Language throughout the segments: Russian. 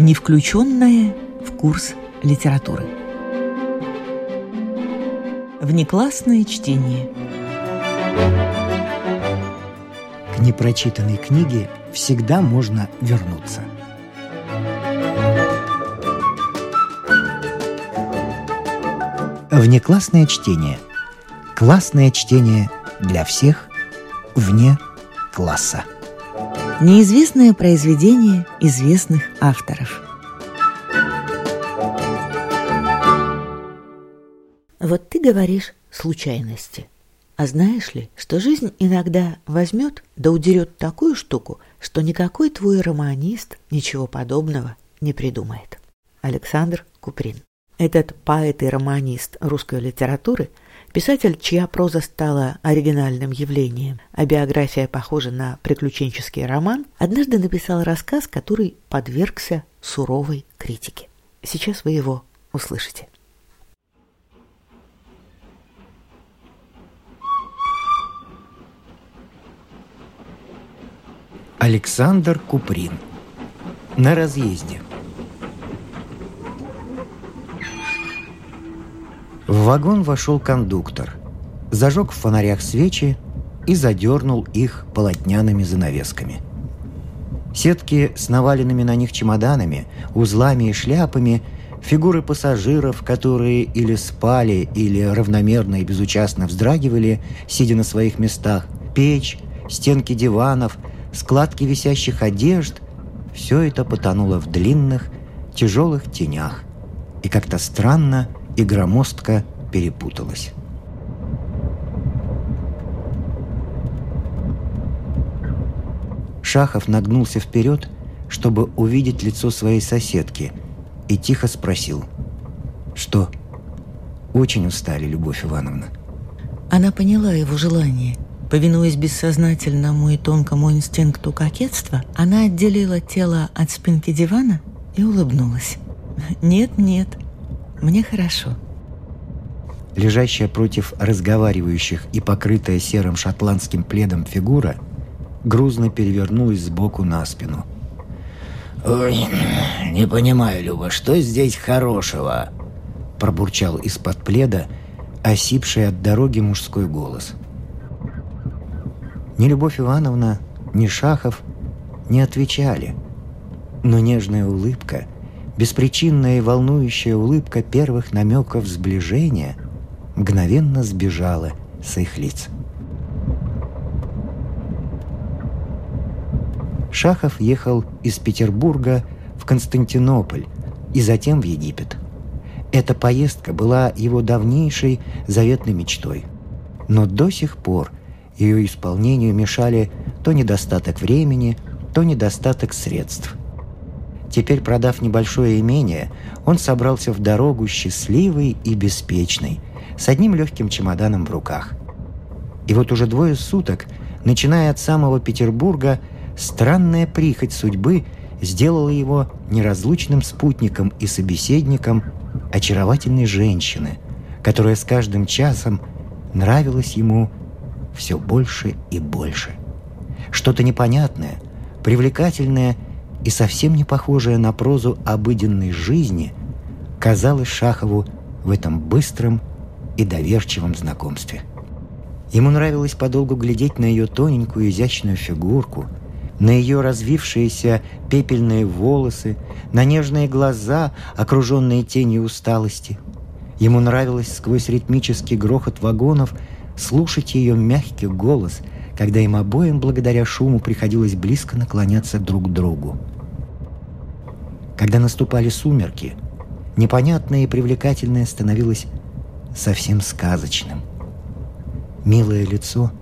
не включенное в курс литературы. Внеклассное чтение. К непрочитанной книге всегда можно вернуться. Внеклассное чтение. Классное чтение для всех вне класса. Неизвестное произведение известных авторов. Вот ты говоришь случайности. А знаешь ли, что жизнь иногда возьмет да удерет такую штуку, что никакой твой романист ничего подобного не придумает. Александр Куприн. Этот поэт и романист русской литературы – Писатель, чья проза стала оригинальным явлением, а биография похожа на приключенческий роман, однажды написал рассказ, который подвергся суровой критике. Сейчас вы его услышите. Александр Куприн. На разъезде. В вагон вошел кондуктор, зажег в фонарях свечи и задернул их полотняными занавесками. Сетки с наваленными на них чемоданами, узлами и шляпами, фигуры пассажиров, которые или спали, или равномерно и безучастно вздрагивали, сидя на своих местах, печь, стенки диванов, складки висящих одежд – все это потонуло в длинных, тяжелых тенях и как-то странно – и громоздко перепуталась. Шахов нагнулся вперед, чтобы увидеть лицо своей соседки, и тихо спросил. «Что? Очень устали, Любовь Ивановна?» Она поняла его желание. Повинуясь бессознательному и тонкому инстинкту кокетства, она отделила тело от спинки дивана и улыбнулась. «Нет, нет, мне хорошо. Лежащая против разговаривающих и покрытая серым шотландским пледом фигура грузно перевернулась сбоку на спину. «Ой, не понимаю, Люба, что здесь хорошего?» Пробурчал из-под пледа осипший от дороги мужской голос. Ни Любовь Ивановна, ни Шахов не отвечали, но нежная улыбка – беспричинная и волнующая улыбка первых намеков сближения мгновенно сбежала с их лиц. Шахов ехал из Петербурга в Константинополь и затем в Египет. Эта поездка была его давнейшей заветной мечтой. Но до сих пор ее исполнению мешали то недостаток времени, то недостаток средств. Теперь, продав небольшое имение, он собрался в дорогу счастливый и беспечный, с одним легким чемоданом в руках. И вот уже двое суток, начиная от самого Петербурга, странная прихоть судьбы сделала его неразлучным спутником и собеседником очаровательной женщины, которая с каждым часом нравилась ему все больше и больше. Что-то непонятное, привлекательное – и совсем не похожая на прозу обыденной жизни, казалась Шахову в этом быстром и доверчивом знакомстве. Ему нравилось подолгу глядеть на ее тоненькую изящную фигурку, на ее развившиеся пепельные волосы, на нежные глаза, окруженные тенью усталости. Ему нравилось сквозь ритмический грохот вагонов слушать ее мягкий голос, когда им обоим благодаря шуму приходилось близко наклоняться друг к другу. Когда наступали сумерки, непонятное и привлекательное становилось совсем сказочным. Милое лицо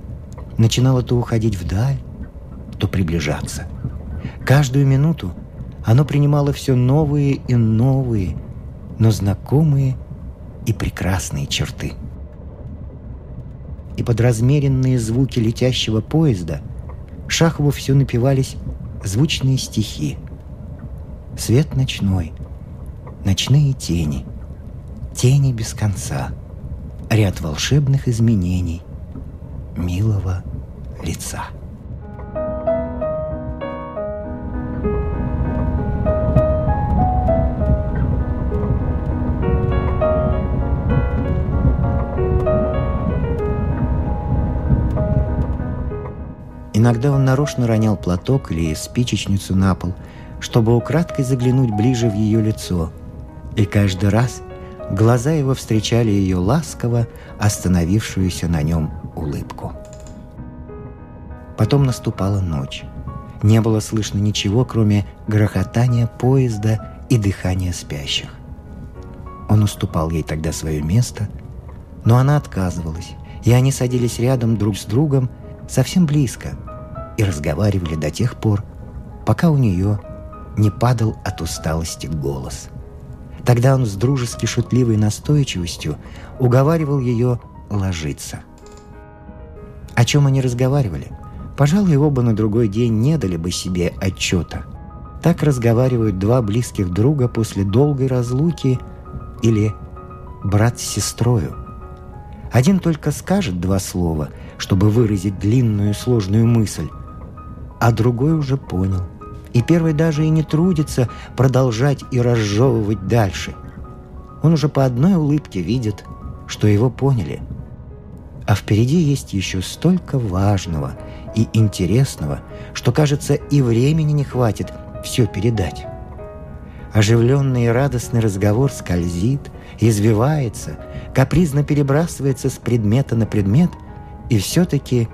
начинало то уходить вдаль, то приближаться. Каждую минуту оно принимало все новые и новые, но знакомые и прекрасные черты. И под размеренные звуки летящего поезда Шахову все напевались звучные стихи – Свет ночной, ночные тени, тени без конца, ряд волшебных изменений милого лица. Иногда он нарочно ронял платок или спичечницу на пол, чтобы украдкой заглянуть ближе в ее лицо. И каждый раз глаза его встречали ее ласково остановившуюся на нем улыбку. Потом наступала ночь. Не было слышно ничего, кроме грохотания поезда и дыхания спящих. Он уступал ей тогда свое место, но она отказывалась, и они садились рядом друг с другом совсем близко и разговаривали до тех пор, пока у нее не падал от усталости голос. Тогда он с дружески шутливой настойчивостью уговаривал ее ложиться. О чем они разговаривали? Пожалуй, оба на другой день не дали бы себе отчета. Так разговаривают два близких друга после долгой разлуки или брат с сестрою. Один только скажет два слова, чтобы выразить длинную сложную мысль, а другой уже понял. И первый даже и не трудится продолжать и разжевывать дальше. Он уже по одной улыбке видит, что его поняли. А впереди есть еще столько важного и интересного, что, кажется, и времени не хватит все передать. Оживленный и радостный разговор скользит, извивается, капризно перебрасывается с предмета на предмет и все-таки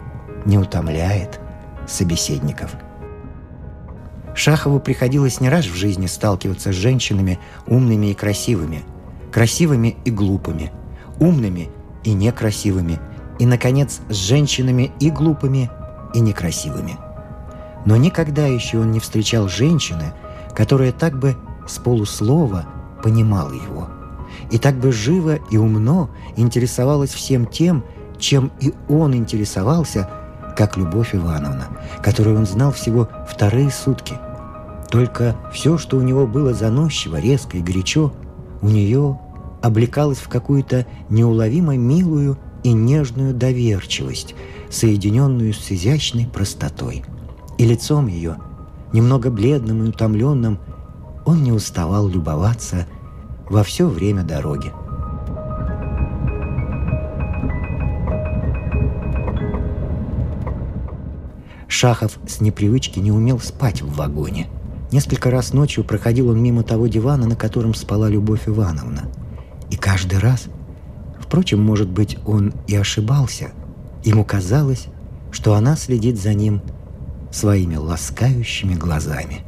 не утомляет собеседников. Шахову приходилось не раз в жизни сталкиваться с женщинами умными и красивыми, красивыми и глупыми, умными и некрасивыми, и, наконец, с женщинами и глупыми, и некрасивыми. Но никогда еще он не встречал женщины, которая так бы с полуслова понимала его, и так бы живо и умно интересовалась всем тем, чем и он интересовался, как Любовь Ивановна, которую он знал всего вторые сутки. Только все, что у него было заносчиво, резко и горячо, у нее облекалось в какую-то неуловимо милую и нежную доверчивость, соединенную с изящной простотой. И лицом ее, немного бледным и утомленным, он не уставал любоваться во все время дороги. Шахов с непривычки не умел спать в вагоне. Несколько раз ночью проходил он мимо того дивана, на котором спала Любовь Ивановна. И каждый раз, впрочем, может быть, он и ошибался, ему казалось, что она следит за ним своими ласкающими глазами.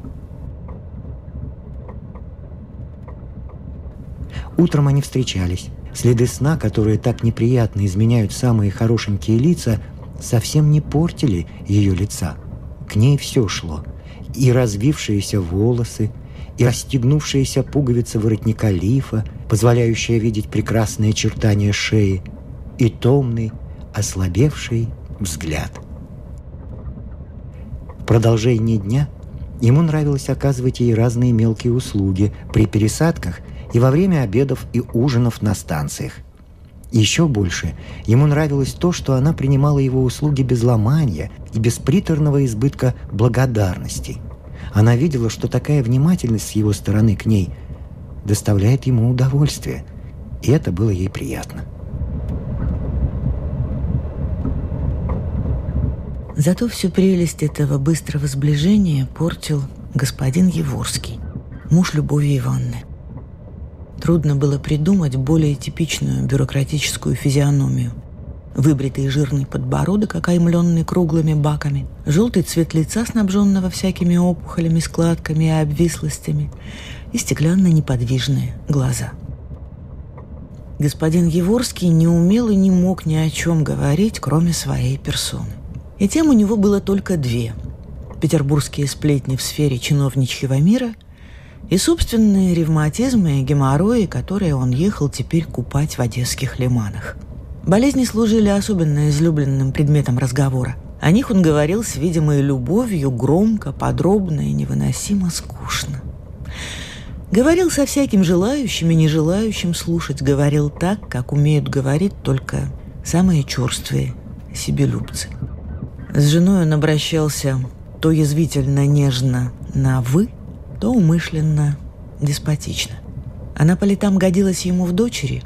Утром они встречались. Следы сна, которые так неприятно изменяют самые хорошенькие лица, совсем не портили ее лица. К ней все шло. И развившиеся волосы, и расстегнувшиеся пуговицы воротника лифа, позволяющая видеть прекрасные очертания шеи, и томный, ослабевший взгляд. В продолжении дня ему нравилось оказывать ей разные мелкие услуги при пересадках и во время обедов и ужинов на станциях. Еще больше ему нравилось то, что она принимала его услуги без ломания и без приторного избытка благодарности. Она видела, что такая внимательность с его стороны к ней доставляет ему удовольствие, и это было ей приятно. Зато всю прелесть этого быстрого сближения портил господин Еворский, муж Любови Ивановны. Трудно было придумать более типичную бюрократическую физиономию. Выбритый жирный подбородок, окаймленный круглыми баками, желтый цвет лица, снабженного всякими опухолями, складками и обвислостями, и стеклянно-неподвижные глаза. Господин Еворский не умел и не мог ни о чем говорить, кроме своей персоны. И тем у него было только две – петербургские сплетни в сфере чиновничьего мира – и собственные ревматизмы и геморрои, которые он ехал теперь купать в одесских лиманах. Болезни служили особенно излюбленным предметом разговора. О них он говорил с видимой любовью, громко, подробно и невыносимо скучно. Говорил со всяким желающим и нежелающим слушать, говорил так, как умеют говорить только самые черствые себелюбцы. С женой он обращался то язвительно нежно на «вы», то умышленно деспотично. Она по летам годилась ему в дочери,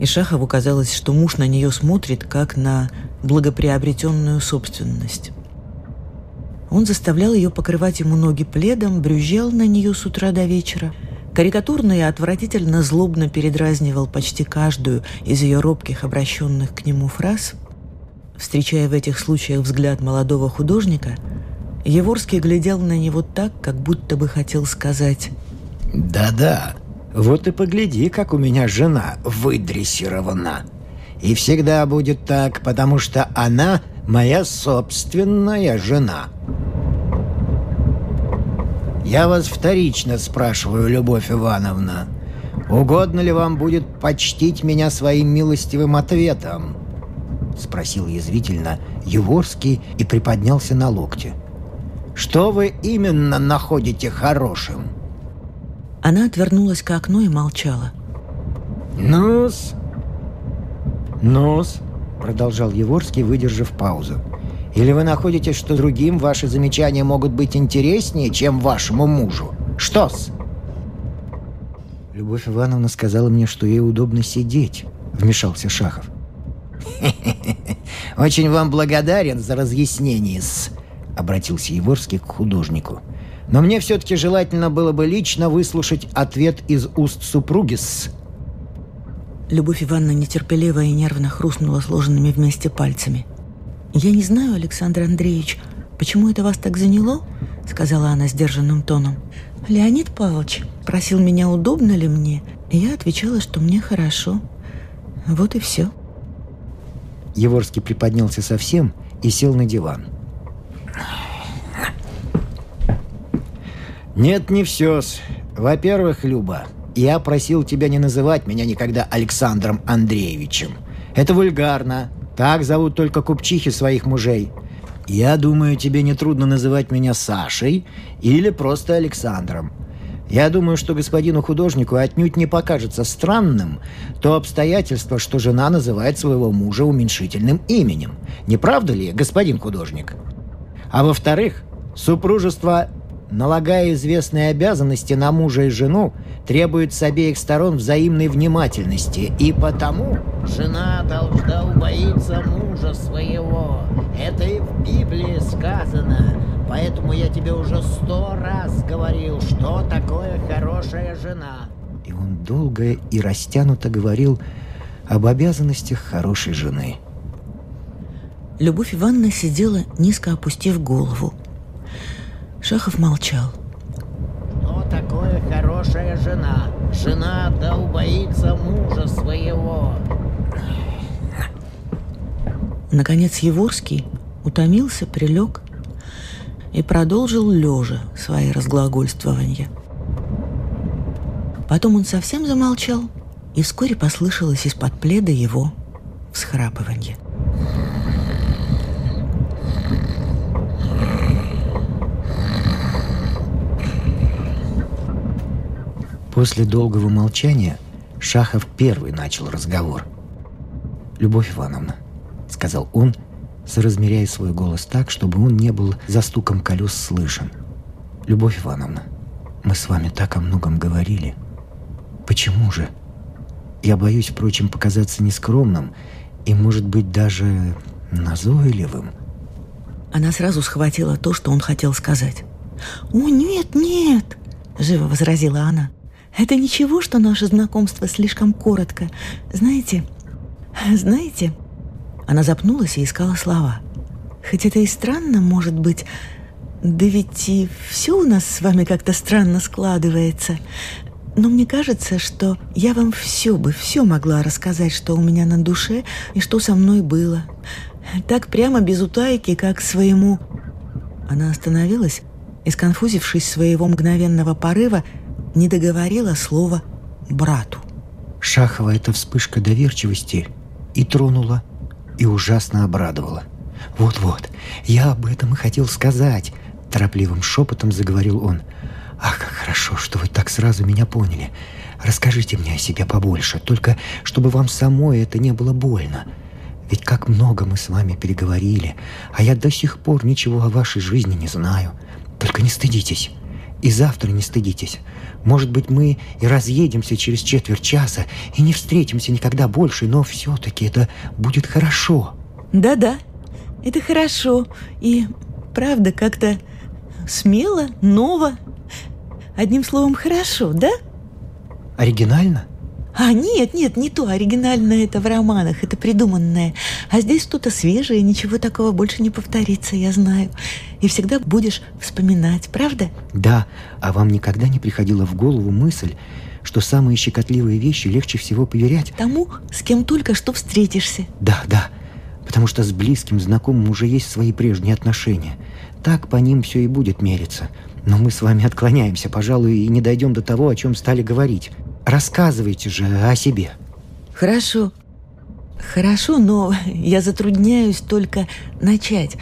и Шахову казалось, что муж на нее смотрит как на благоприобретенную собственность. Он заставлял ее покрывать ему ноги пледом, брюзжал на нее с утра до вечера, карикатурно и отвратительно злобно передразнивал почти каждую из ее робких обращенных к нему фраз. Встречая в этих случаях взгляд молодого художника, Еворский глядел на него так, как будто бы хотел сказать «Да-да, вот и погляди, как у меня жена выдрессирована. И всегда будет так, потому что она моя собственная жена». «Я вас вторично спрашиваю, Любовь Ивановна, угодно ли вам будет почтить меня своим милостивым ответом?» Спросил язвительно Еворский и приподнялся на локте. «Что вы именно находите хорошим?» Она отвернулась к окну и молчала. «Ну-с, ну-с», продолжал Еворский, выдержав паузу. «Или вы находите, что другим ваши замечания могут быть интереснее, чем вашему мужу? Что-с?» «Любовь Ивановна сказала мне, что ей удобно сидеть», — вмешался Шахов. «Очень вам благодарен за разъяснение-с», — обратился Еворский к художнику. Но мне все-таки желательно было бы лично выслушать ответ из уст супруги-с. Любовь Ивановна нетерпеливо и нервно хрустнула сложенными вместе пальцами. «Я не знаю, Александр Андреевич, почему это вас так заняло?» — сказала она сдержанным тоном. «Леонид Павлович просил меня, удобно ли мне, и я отвечала, что мне хорошо. Вот и все». Еворский приподнялся совсем и сел на диван. «Нет, не все. Во-первых, Люба, я просил тебя не называть меня никогда Александром Андреевичем. Это вульгарно. Так зовут только купчихи своих мужей. Я думаю, тебе нетрудно называть меня Сашей или просто Александром. Я думаю, что господину художнику отнюдь не покажется странным то обстоятельство, что жена называет своего мужа уменьшительным именем. Не правда ли, господин художник? А во-вторых, супружество налагая известные обязанности на мужа и жену, требует с обеих сторон взаимной внимательности, и потому жена должна убоиться мужа своего. Это и в Библии сказано. Поэтому я тебе уже сто раз говорил, что такое хорошая жена. И он долго и растянуто говорил об обязанностях хорошей жены. Любовь Ивановна сидела, низко опустив голову, Шахов молчал. Что такое хорошая жена? Жена да убоится мужа своего. Наконец Еворский утомился, прилег и продолжил лежа свои разглагольствования. Потом он совсем замолчал, и вскоре послышалось из-под пледа его всхрапывание. После долгого молчания Шахов первый начал разговор. «Любовь Ивановна», — сказал он, соразмеряя свой голос так, чтобы он не был за стуком колес слышен. «Любовь Ивановна, мы с вами так о многом говорили. Почему же? Я боюсь, впрочем, показаться нескромным и, может быть, даже назойливым». Она сразу схватила то, что он хотел сказать. «О, нет, нет!» — живо возразила она. Это ничего, что наше знакомство слишком коротко. Знаете, знаете...» Она запнулась и искала слова. «Хоть это и странно, может быть, да ведь и все у нас с вами как-то странно складывается. Но мне кажется, что я вам все бы, все могла рассказать, что у меня на душе и что со мной было. Так прямо без утайки, как своему...» Она остановилась и, сконфузившись своего мгновенного порыва, не договорила слова брату. Шахова эта вспышка доверчивости и тронула, и ужасно обрадовала. «Вот-вот, я об этом и хотел сказать», — торопливым шепотом заговорил он. «Ах, как хорошо, что вы так сразу меня поняли. Расскажите мне о себе побольше, только чтобы вам самой это не было больно. Ведь как много мы с вами переговорили, а я до сих пор ничего о вашей жизни не знаю. Только не стыдитесь. И завтра не стыдитесь. Может быть, мы и разъедемся через четверть часа и не встретимся никогда больше, но все-таки это будет хорошо. Да-да, это хорошо. И правда, как-то смело, ново. Одним словом, хорошо, да? Оригинально? А, нет, нет, не то. Оригинальное это в романах, это придуманное. А здесь что-то свежее, ничего такого больше не повторится, я знаю. И всегда будешь вспоминать, правда? Да, а вам никогда не приходила в голову мысль, что самые щекотливые вещи легче всего поверять? Тому, с кем только что встретишься. Да, да, потому что с близким знакомым уже есть свои прежние отношения. Так по ним все и будет мериться. Но мы с вами отклоняемся, пожалуй, и не дойдем до того, о чем стали говорить. Рассказывайте же о себе. Хорошо. Хорошо, но я затрудняюсь только начать.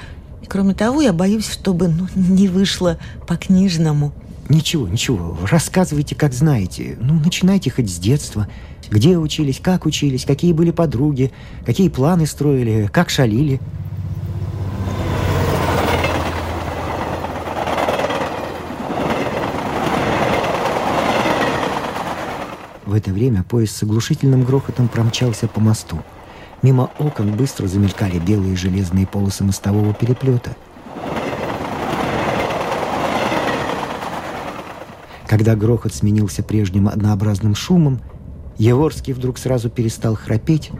Кроме того, я боюсь, чтобы ну, не вышло по-книжному. Ничего, ничего, рассказывайте, как знаете. Ну, начинайте хоть с детства. Где учились, как учились, какие были подруги, какие планы строили, как шалили. В это время поезд с оглушительным грохотом промчался по мосту. Мимо окон быстро замелькали белые железные полосы мостового переплета. Когда грохот сменился прежним однообразным шумом, Еворский вдруг сразу перестал храпеть,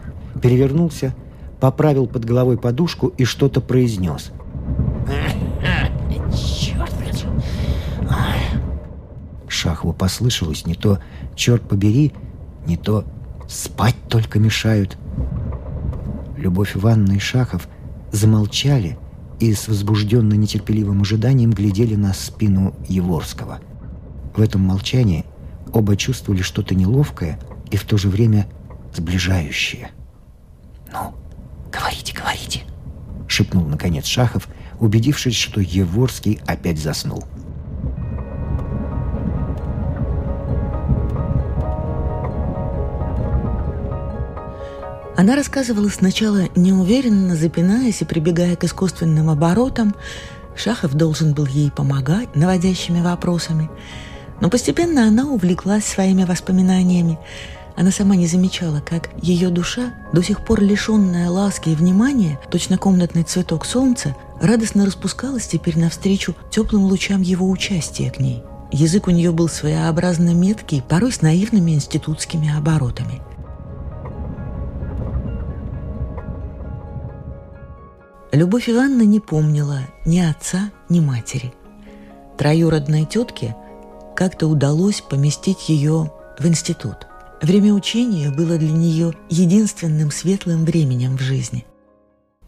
перевернулся, поправил под головой подушку и что-то произнес. Шахову послышалось не то «черт побери», не то «спать только мешают». Любовь Ивановна и Шахов замолчали и с возбужденно нетерпеливым ожиданием глядели на спину Еворского. В этом молчании оба чувствовали что-то неловкое и в то же время сближающее. «Ну, говорите, говорите», — шепнул наконец Шахов, убедившись, что Еворский опять заснул. Она рассказывала сначала неуверенно, запинаясь и прибегая к искусственным оборотам. Шахов должен был ей помогать наводящими вопросами. Но постепенно она увлеклась своими воспоминаниями. Она сама не замечала, как ее душа, до сих пор лишенная ласки и внимания, точно комнатный цветок солнца, радостно распускалась теперь навстречу теплым лучам его участия к ней. Язык у нее был своеобразно меткий, порой с наивными институтскими оборотами – Любовь Ивановна не помнила ни отца, ни матери. Троюродной тетке как-то удалось поместить ее в институт. Время учения было для нее единственным светлым временем в жизни.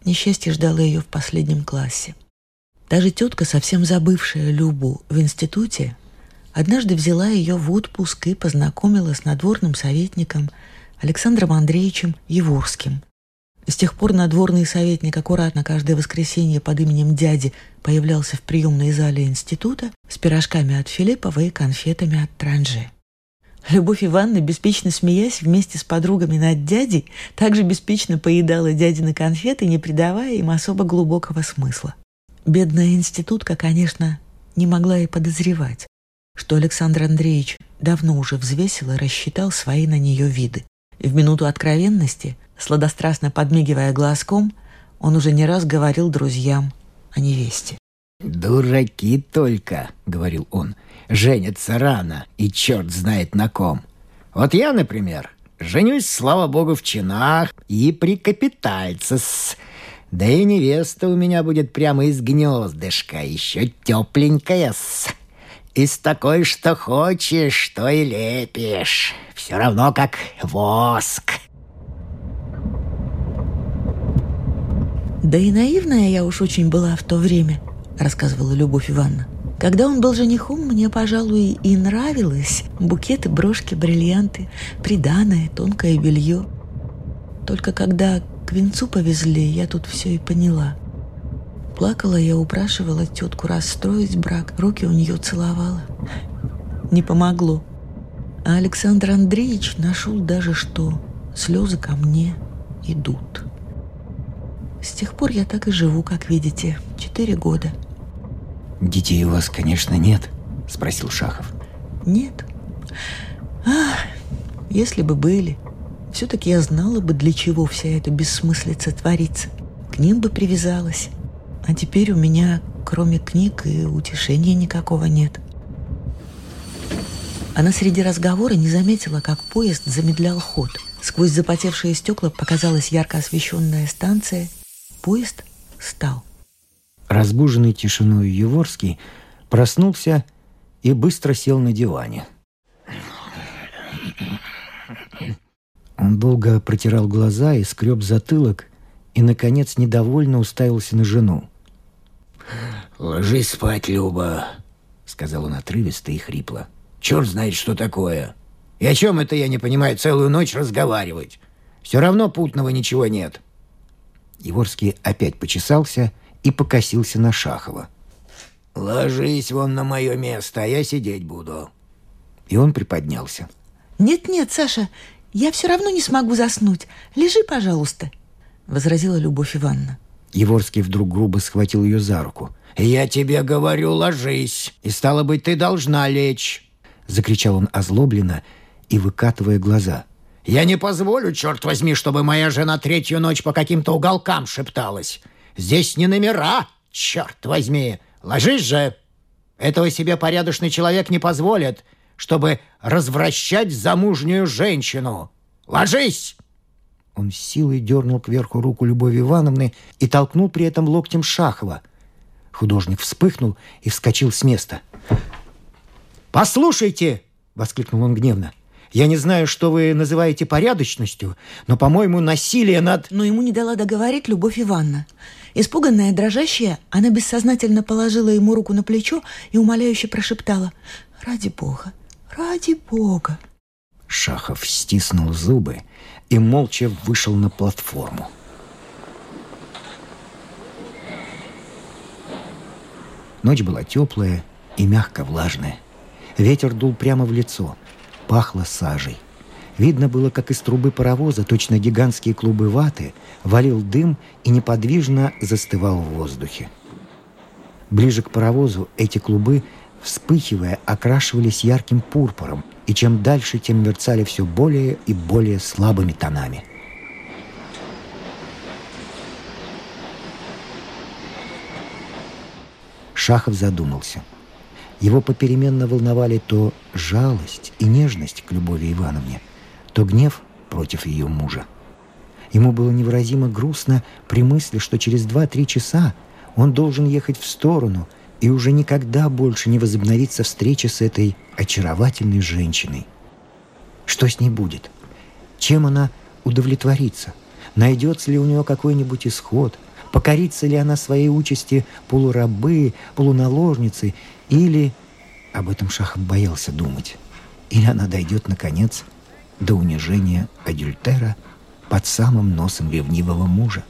Несчастье ждало ее в последнем классе. Даже тетка, совсем забывшая Любу в институте, однажды взяла ее в отпуск и познакомила с надворным советником Александром Андреевичем Еворским, с тех пор надворный советник аккуратно каждое воскресенье под именем дяди появлялся в приемной зале института с пирожками от Филиппова и конфетами от Транже. Любовь Ивановна, беспечно смеясь вместе с подругами над дядей, также беспечно поедала дядины конфеты, не придавая им особо глубокого смысла. Бедная институтка, конечно, не могла и подозревать, что Александр Андреевич давно уже взвесил и рассчитал свои на нее виды. В минуту откровенности Сладострастно подмигивая глазком, он уже не раз говорил друзьям о невесте. «Дураки только», — говорил он, — «женятся рано, и черт знает на ком. Вот я, например, женюсь, слава богу, в чинах и при капитальце -с. Да и невеста у меня будет прямо из гнездышка, еще тепленькая -с. Из такой, что хочешь, что и лепишь. Все равно как воск. Да и наивная я уж очень была в то время, рассказывала Любовь Ивановна. Когда он был женихом, мне, пожалуй, и нравилось букеты, брошки, бриллианты, приданое, тонкое белье. Только когда к венцу повезли, я тут все и поняла. Плакала я, упрашивала тетку расстроить брак, руки у нее целовала. Не помогло. А Александр Андреевич нашел даже, что слезы ко мне идут. С тех пор я так и живу, как видите, четыре года. «Детей у вас, конечно, нет?» – спросил Шахов. «Нет. Ах, если бы были, все-таки я знала бы, для чего вся эта бессмыслица творится. К ним бы привязалась. А теперь у меня кроме книг и утешения никакого нет. Она среди разговора не заметила, как поезд замедлял ход. Сквозь запотевшие стекла показалась ярко освещенная станция. Поезд стал. Разбуженный тишиной Еворский проснулся и быстро сел на диване. Он долго протирал глаза и скреб затылок, и, наконец, недовольно уставился на жену. «Ложись спать, Люба», — сказал он отрывисто и хрипло. «Черт знает, что такое. И о чем это я не понимаю целую ночь разговаривать? Все равно путного ничего нет». Еворский опять почесался и покосился на Шахова. «Ложись вон на мое место, а я сидеть буду». И он приподнялся. «Нет-нет, Саша, я все равно не смогу заснуть. Лежи, пожалуйста», — возразила Любовь Ивановна. Еворский вдруг грубо схватил ее за руку. «Я тебе говорю, ложись, и стало быть, ты должна лечь!» Закричал он озлобленно и выкатывая глаза. «Я не позволю, черт возьми, чтобы моя жена третью ночь по каким-то уголкам шепталась. Здесь не номера, черт возьми! Ложись же! Этого себе порядочный человек не позволит, чтобы развращать замужнюю женщину. Ложись!» Он силой дернул кверху руку Любови Ивановны и толкнул при этом локтем Шахова. Художник вспыхнул и вскочил с места. «Послушайте!» — воскликнул он гневно. «Я не знаю, что вы называете порядочностью, но, по-моему, насилие над...» Но ему не дала договорить Любовь Ивановна. Испуганная, дрожащая, она бессознательно положила ему руку на плечо и умоляюще прошептала «Ради Бога, ради Бога!» Шахов стиснул зубы и молча вышел на платформу. Ночь была теплая и мягко влажная. Ветер дул прямо в лицо, пахло сажей. Видно было, как из трубы паровоза, точно гигантские клубы ваты, валил дым и неподвижно застывал в воздухе. Ближе к паровозу эти клубы, вспыхивая, окрашивались ярким пурпуром, и чем дальше, тем мерцали все более и более слабыми тонами. Шахов задумался. Его попеременно волновали то жалость и нежность к Любови Ивановне, то гнев против ее мужа. Ему было невыразимо грустно при мысли, что через два-три часа он должен ехать в сторону – и уже никогда больше не возобновится встреча с этой очаровательной женщиной. Что с ней будет? Чем она удовлетворится? Найдется ли у нее какой-нибудь исход? Покорится ли она своей участи полурабы, полуналожницы? Или, об этом Шахов боялся думать, или она дойдет, наконец, до унижения адюльтера под самым носом ревнивого мужа?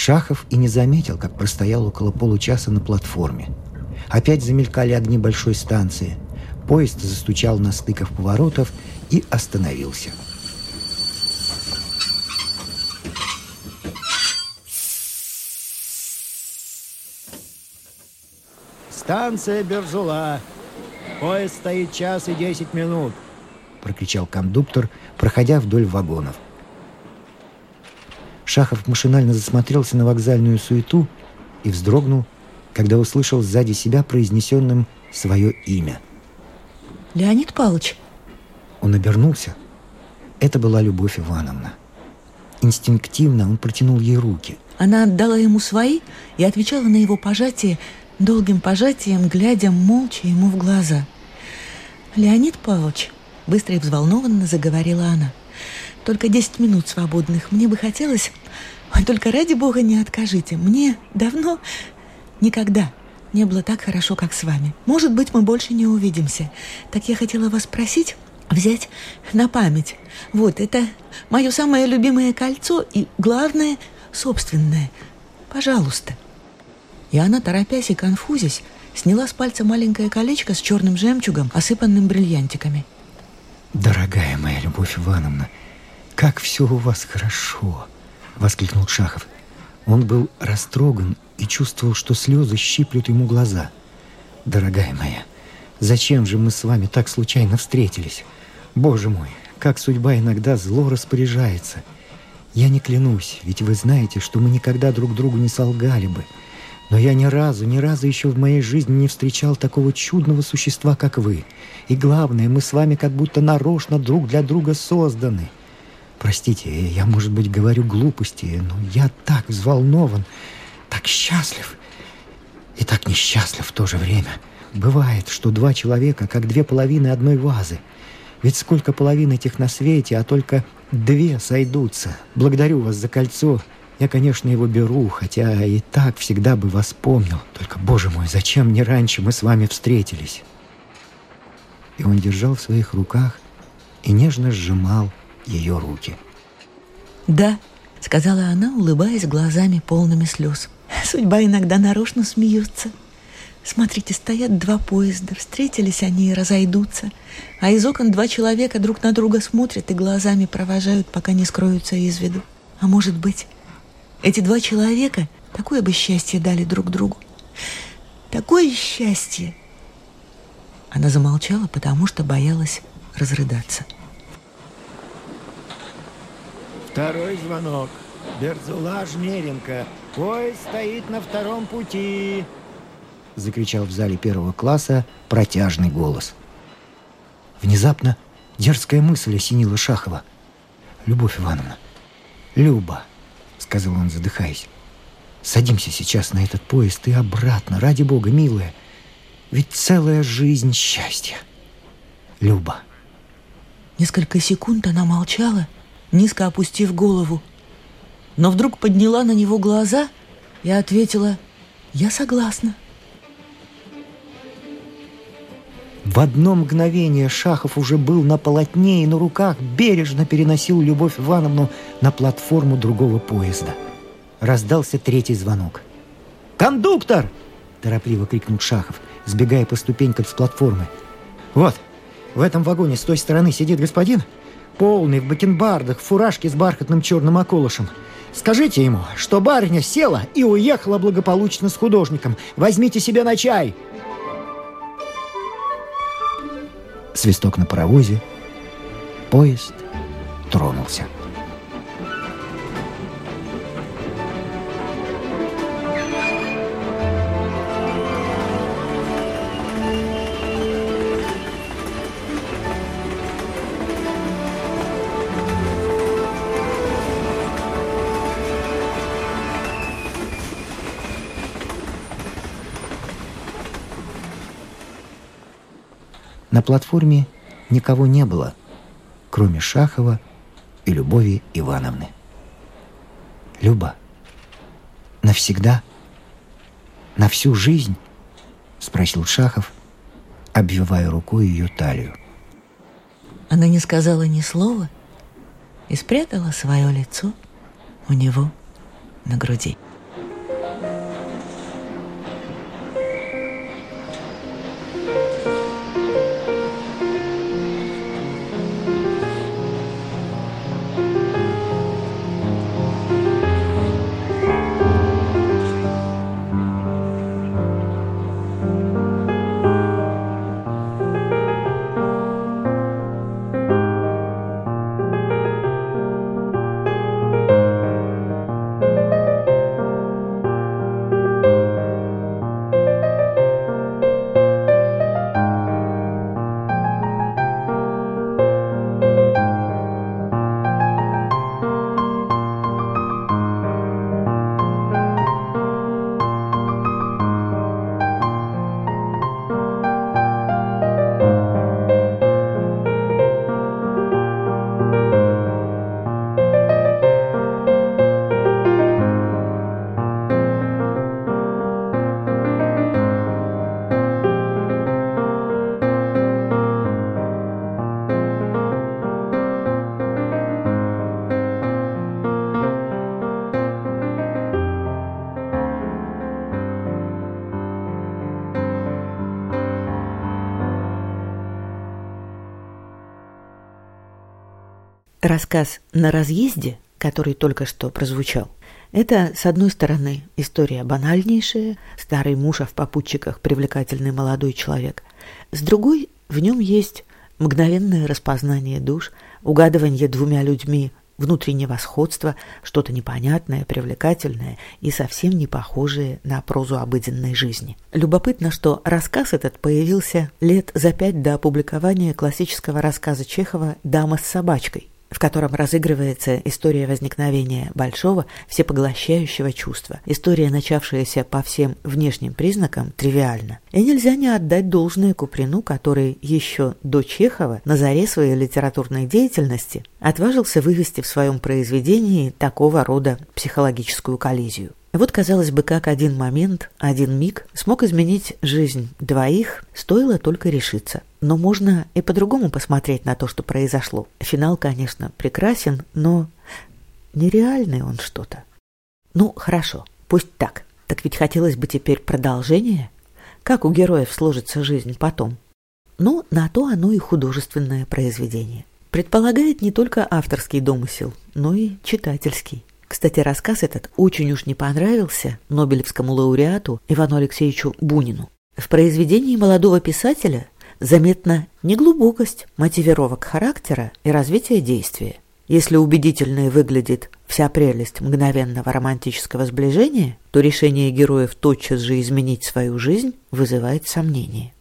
Шахов и не заметил, как простоял около получаса на платформе. Опять замелькали огни большой станции. Поезд застучал на стыках поворотов и остановился. «Станция Берзула. Поезд стоит час и десять минут», — прокричал кондуктор, проходя вдоль вагонов — Шахов машинально засмотрелся на вокзальную суету и вздрогнул, когда услышал сзади себя произнесенным свое имя. «Леонид Павлович!» Он обернулся. Это была Любовь Ивановна. Инстинктивно он протянул ей руки. Она отдала ему свои и отвечала на его пожатие долгим пожатием, глядя молча ему в глаза. «Леонид Павлович!» Быстро и взволнованно заговорила она. Только десять минут свободных. Мне бы хотелось... Только ради бога не откажите. Мне давно... Никогда не было так хорошо, как с вами. Может быть, мы больше не увидимся. Так я хотела вас спросить взять на память. Вот, это мое самое любимое кольцо и, главное, собственное. Пожалуйста. И она, торопясь и конфузясь, сняла с пальца маленькое колечко с черным жемчугом, осыпанным бриллиантиками. «Дорогая моя Любовь Ивановна, как все у вас хорошо!» — воскликнул Шахов. Он был растроган и чувствовал, что слезы щиплют ему глаза. «Дорогая моя, зачем же мы с вами так случайно встретились? Боже мой, как судьба иногда зло распоряжается. Я не клянусь, ведь вы знаете, что мы никогда друг другу не солгали бы. Но я ни разу, ни разу еще в моей жизни не встречал такого чудного существа, как вы. И главное, мы с вами как будто нарочно друг для друга созданы. Простите, я, может быть, говорю глупости, но я так взволнован, так счастлив и так несчастлив в то же время. Бывает, что два человека, как две половины одной вазы. Ведь сколько половин этих на свете, а только две сойдутся. Благодарю вас за кольцо я, конечно, его беру, хотя и так всегда бы вас помнил. Только, боже мой, зачем не раньше мы с вами встретились?» И он держал в своих руках и нежно сжимал ее руки. «Да», — сказала она, улыбаясь глазами полными слез. «Судьба иногда нарочно смеется. Смотрите, стоят два поезда, встретились они и разойдутся, а из окон два человека друг на друга смотрят и глазами провожают, пока не скроются из виду. А может быть, эти два человека такое бы счастье дали друг другу. Такое счастье! Она замолчала, потому что боялась разрыдаться. Второй звонок. Берзула Жмеренко. Поезд стоит на втором пути. Закричал в зале первого класса протяжный голос. Внезапно дерзкая мысль осенила Шахова. «Любовь Ивановна, Люба, сказал он, задыхаясь. «Садимся сейчас на этот поезд и обратно, ради бога, милая. Ведь целая жизнь счастья. Люба». Несколько секунд она молчала, низко опустив голову. Но вдруг подняла на него глаза и ответила «Я согласна». В одно мгновение Шахов уже был на полотне и на руках бережно переносил Любовь Ивановну на платформу другого поезда. Раздался третий звонок. «Кондуктор!» – торопливо крикнул Шахов, сбегая по ступенькам с платформы. «Вот, в этом вагоне с той стороны сидит господин, полный в бакенбардах, в фуражке с бархатным черным околышем. Скажите ему, что барыня села и уехала благополучно с художником. Возьмите себе на чай!» свисток на паровозе. Поезд тронулся. На платформе никого не было, кроме Шахова и Любови Ивановны. «Люба, навсегда? На всю жизнь?» — спросил Шахов, обвивая рукой ее талию. Она не сказала ни слова и спрятала свое лицо у него на груди. Рассказ «На разъезде» который только что прозвучал, это, с одной стороны, история банальнейшая, старый муж, а в попутчиках привлекательный молодой человек. С другой, в нем есть мгновенное распознание душ, угадывание двумя людьми внутреннего сходства, что-то непонятное, привлекательное и совсем не похожее на прозу обыденной жизни. Любопытно, что рассказ этот появился лет за пять до опубликования классического рассказа Чехова «Дама с собачкой», в котором разыгрывается история возникновения большого, всепоглощающего чувства. История, начавшаяся по всем внешним признакам, тривиальна. И нельзя не отдать должное Куприну, который еще до Чехова, на заре своей литературной деятельности, отважился вывести в своем произведении такого рода психологическую коллизию. Вот, казалось бы, как один момент, один миг смог изменить жизнь двоих, стоило только решиться. Но можно и по-другому посмотреть на то, что произошло. Финал, конечно, прекрасен, но нереальный он что-то. Ну, хорошо, пусть так. Так ведь хотелось бы теперь продолжения. Как у героев сложится жизнь потом? Ну, на то оно и художественное произведение. Предполагает не только авторский домысел, но и читательский. Кстати, рассказ этот очень уж не понравился Нобелевскому лауреату Ивану Алексеевичу Бунину. В произведении молодого писателя заметна неглубокость мотивировок характера и развития действия. Если убедительной выглядит вся прелесть мгновенного романтического сближения, то решение героев тотчас же изменить свою жизнь вызывает сомнение.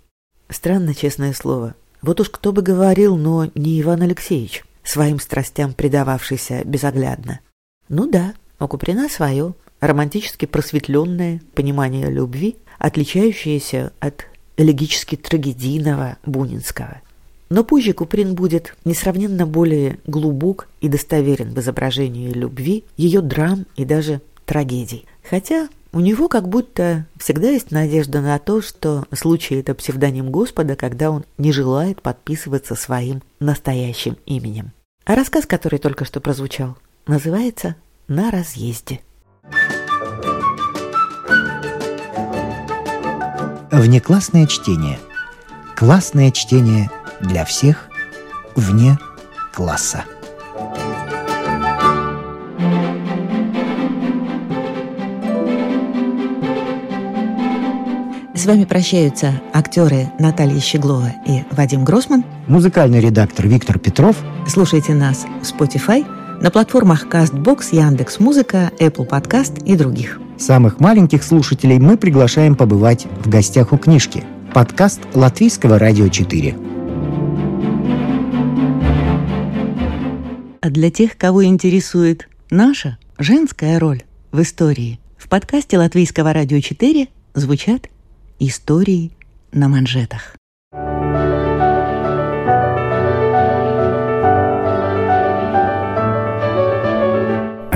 Странно, честное слово. Вот уж кто бы говорил, но не Иван Алексеевич, своим страстям предававшийся безоглядно. Ну да, у Куприна свое, романтически просветленное понимание любви, отличающееся от элегически трагедийного бунинского. Но позже Куприн будет несравненно более глубок и достоверен в изображении любви, ее драм и даже трагедий. Хотя у него как будто всегда есть надежда на то, что случай это псевдоним Господа, когда он не желает подписываться своим настоящим именем. А рассказ, который только что прозвучал, называется «На разъезде». Внеклассное чтение. Классное чтение для всех вне класса. С вами прощаются актеры Наталья Щеглова и Вадим Гросман. Музыкальный редактор Виктор Петров. Слушайте нас в Spotify – на платформах CastBox, Яндекс Музыка, Apple Podcast и других. Самых маленьких слушателей мы приглашаем побывать в гостях у книжки. Подкаст Латвийского радио 4. А для тех, кого интересует наша женская роль в истории, в подкасте Латвийского радио 4 звучат истории на манжетах.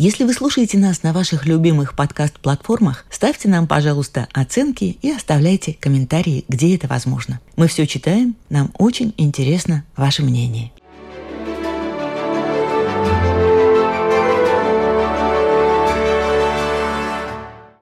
Если вы слушаете нас на ваших любимых подкаст-платформах, ставьте нам, пожалуйста, оценки и оставляйте комментарии, где это возможно. Мы все читаем, нам очень интересно ваше мнение.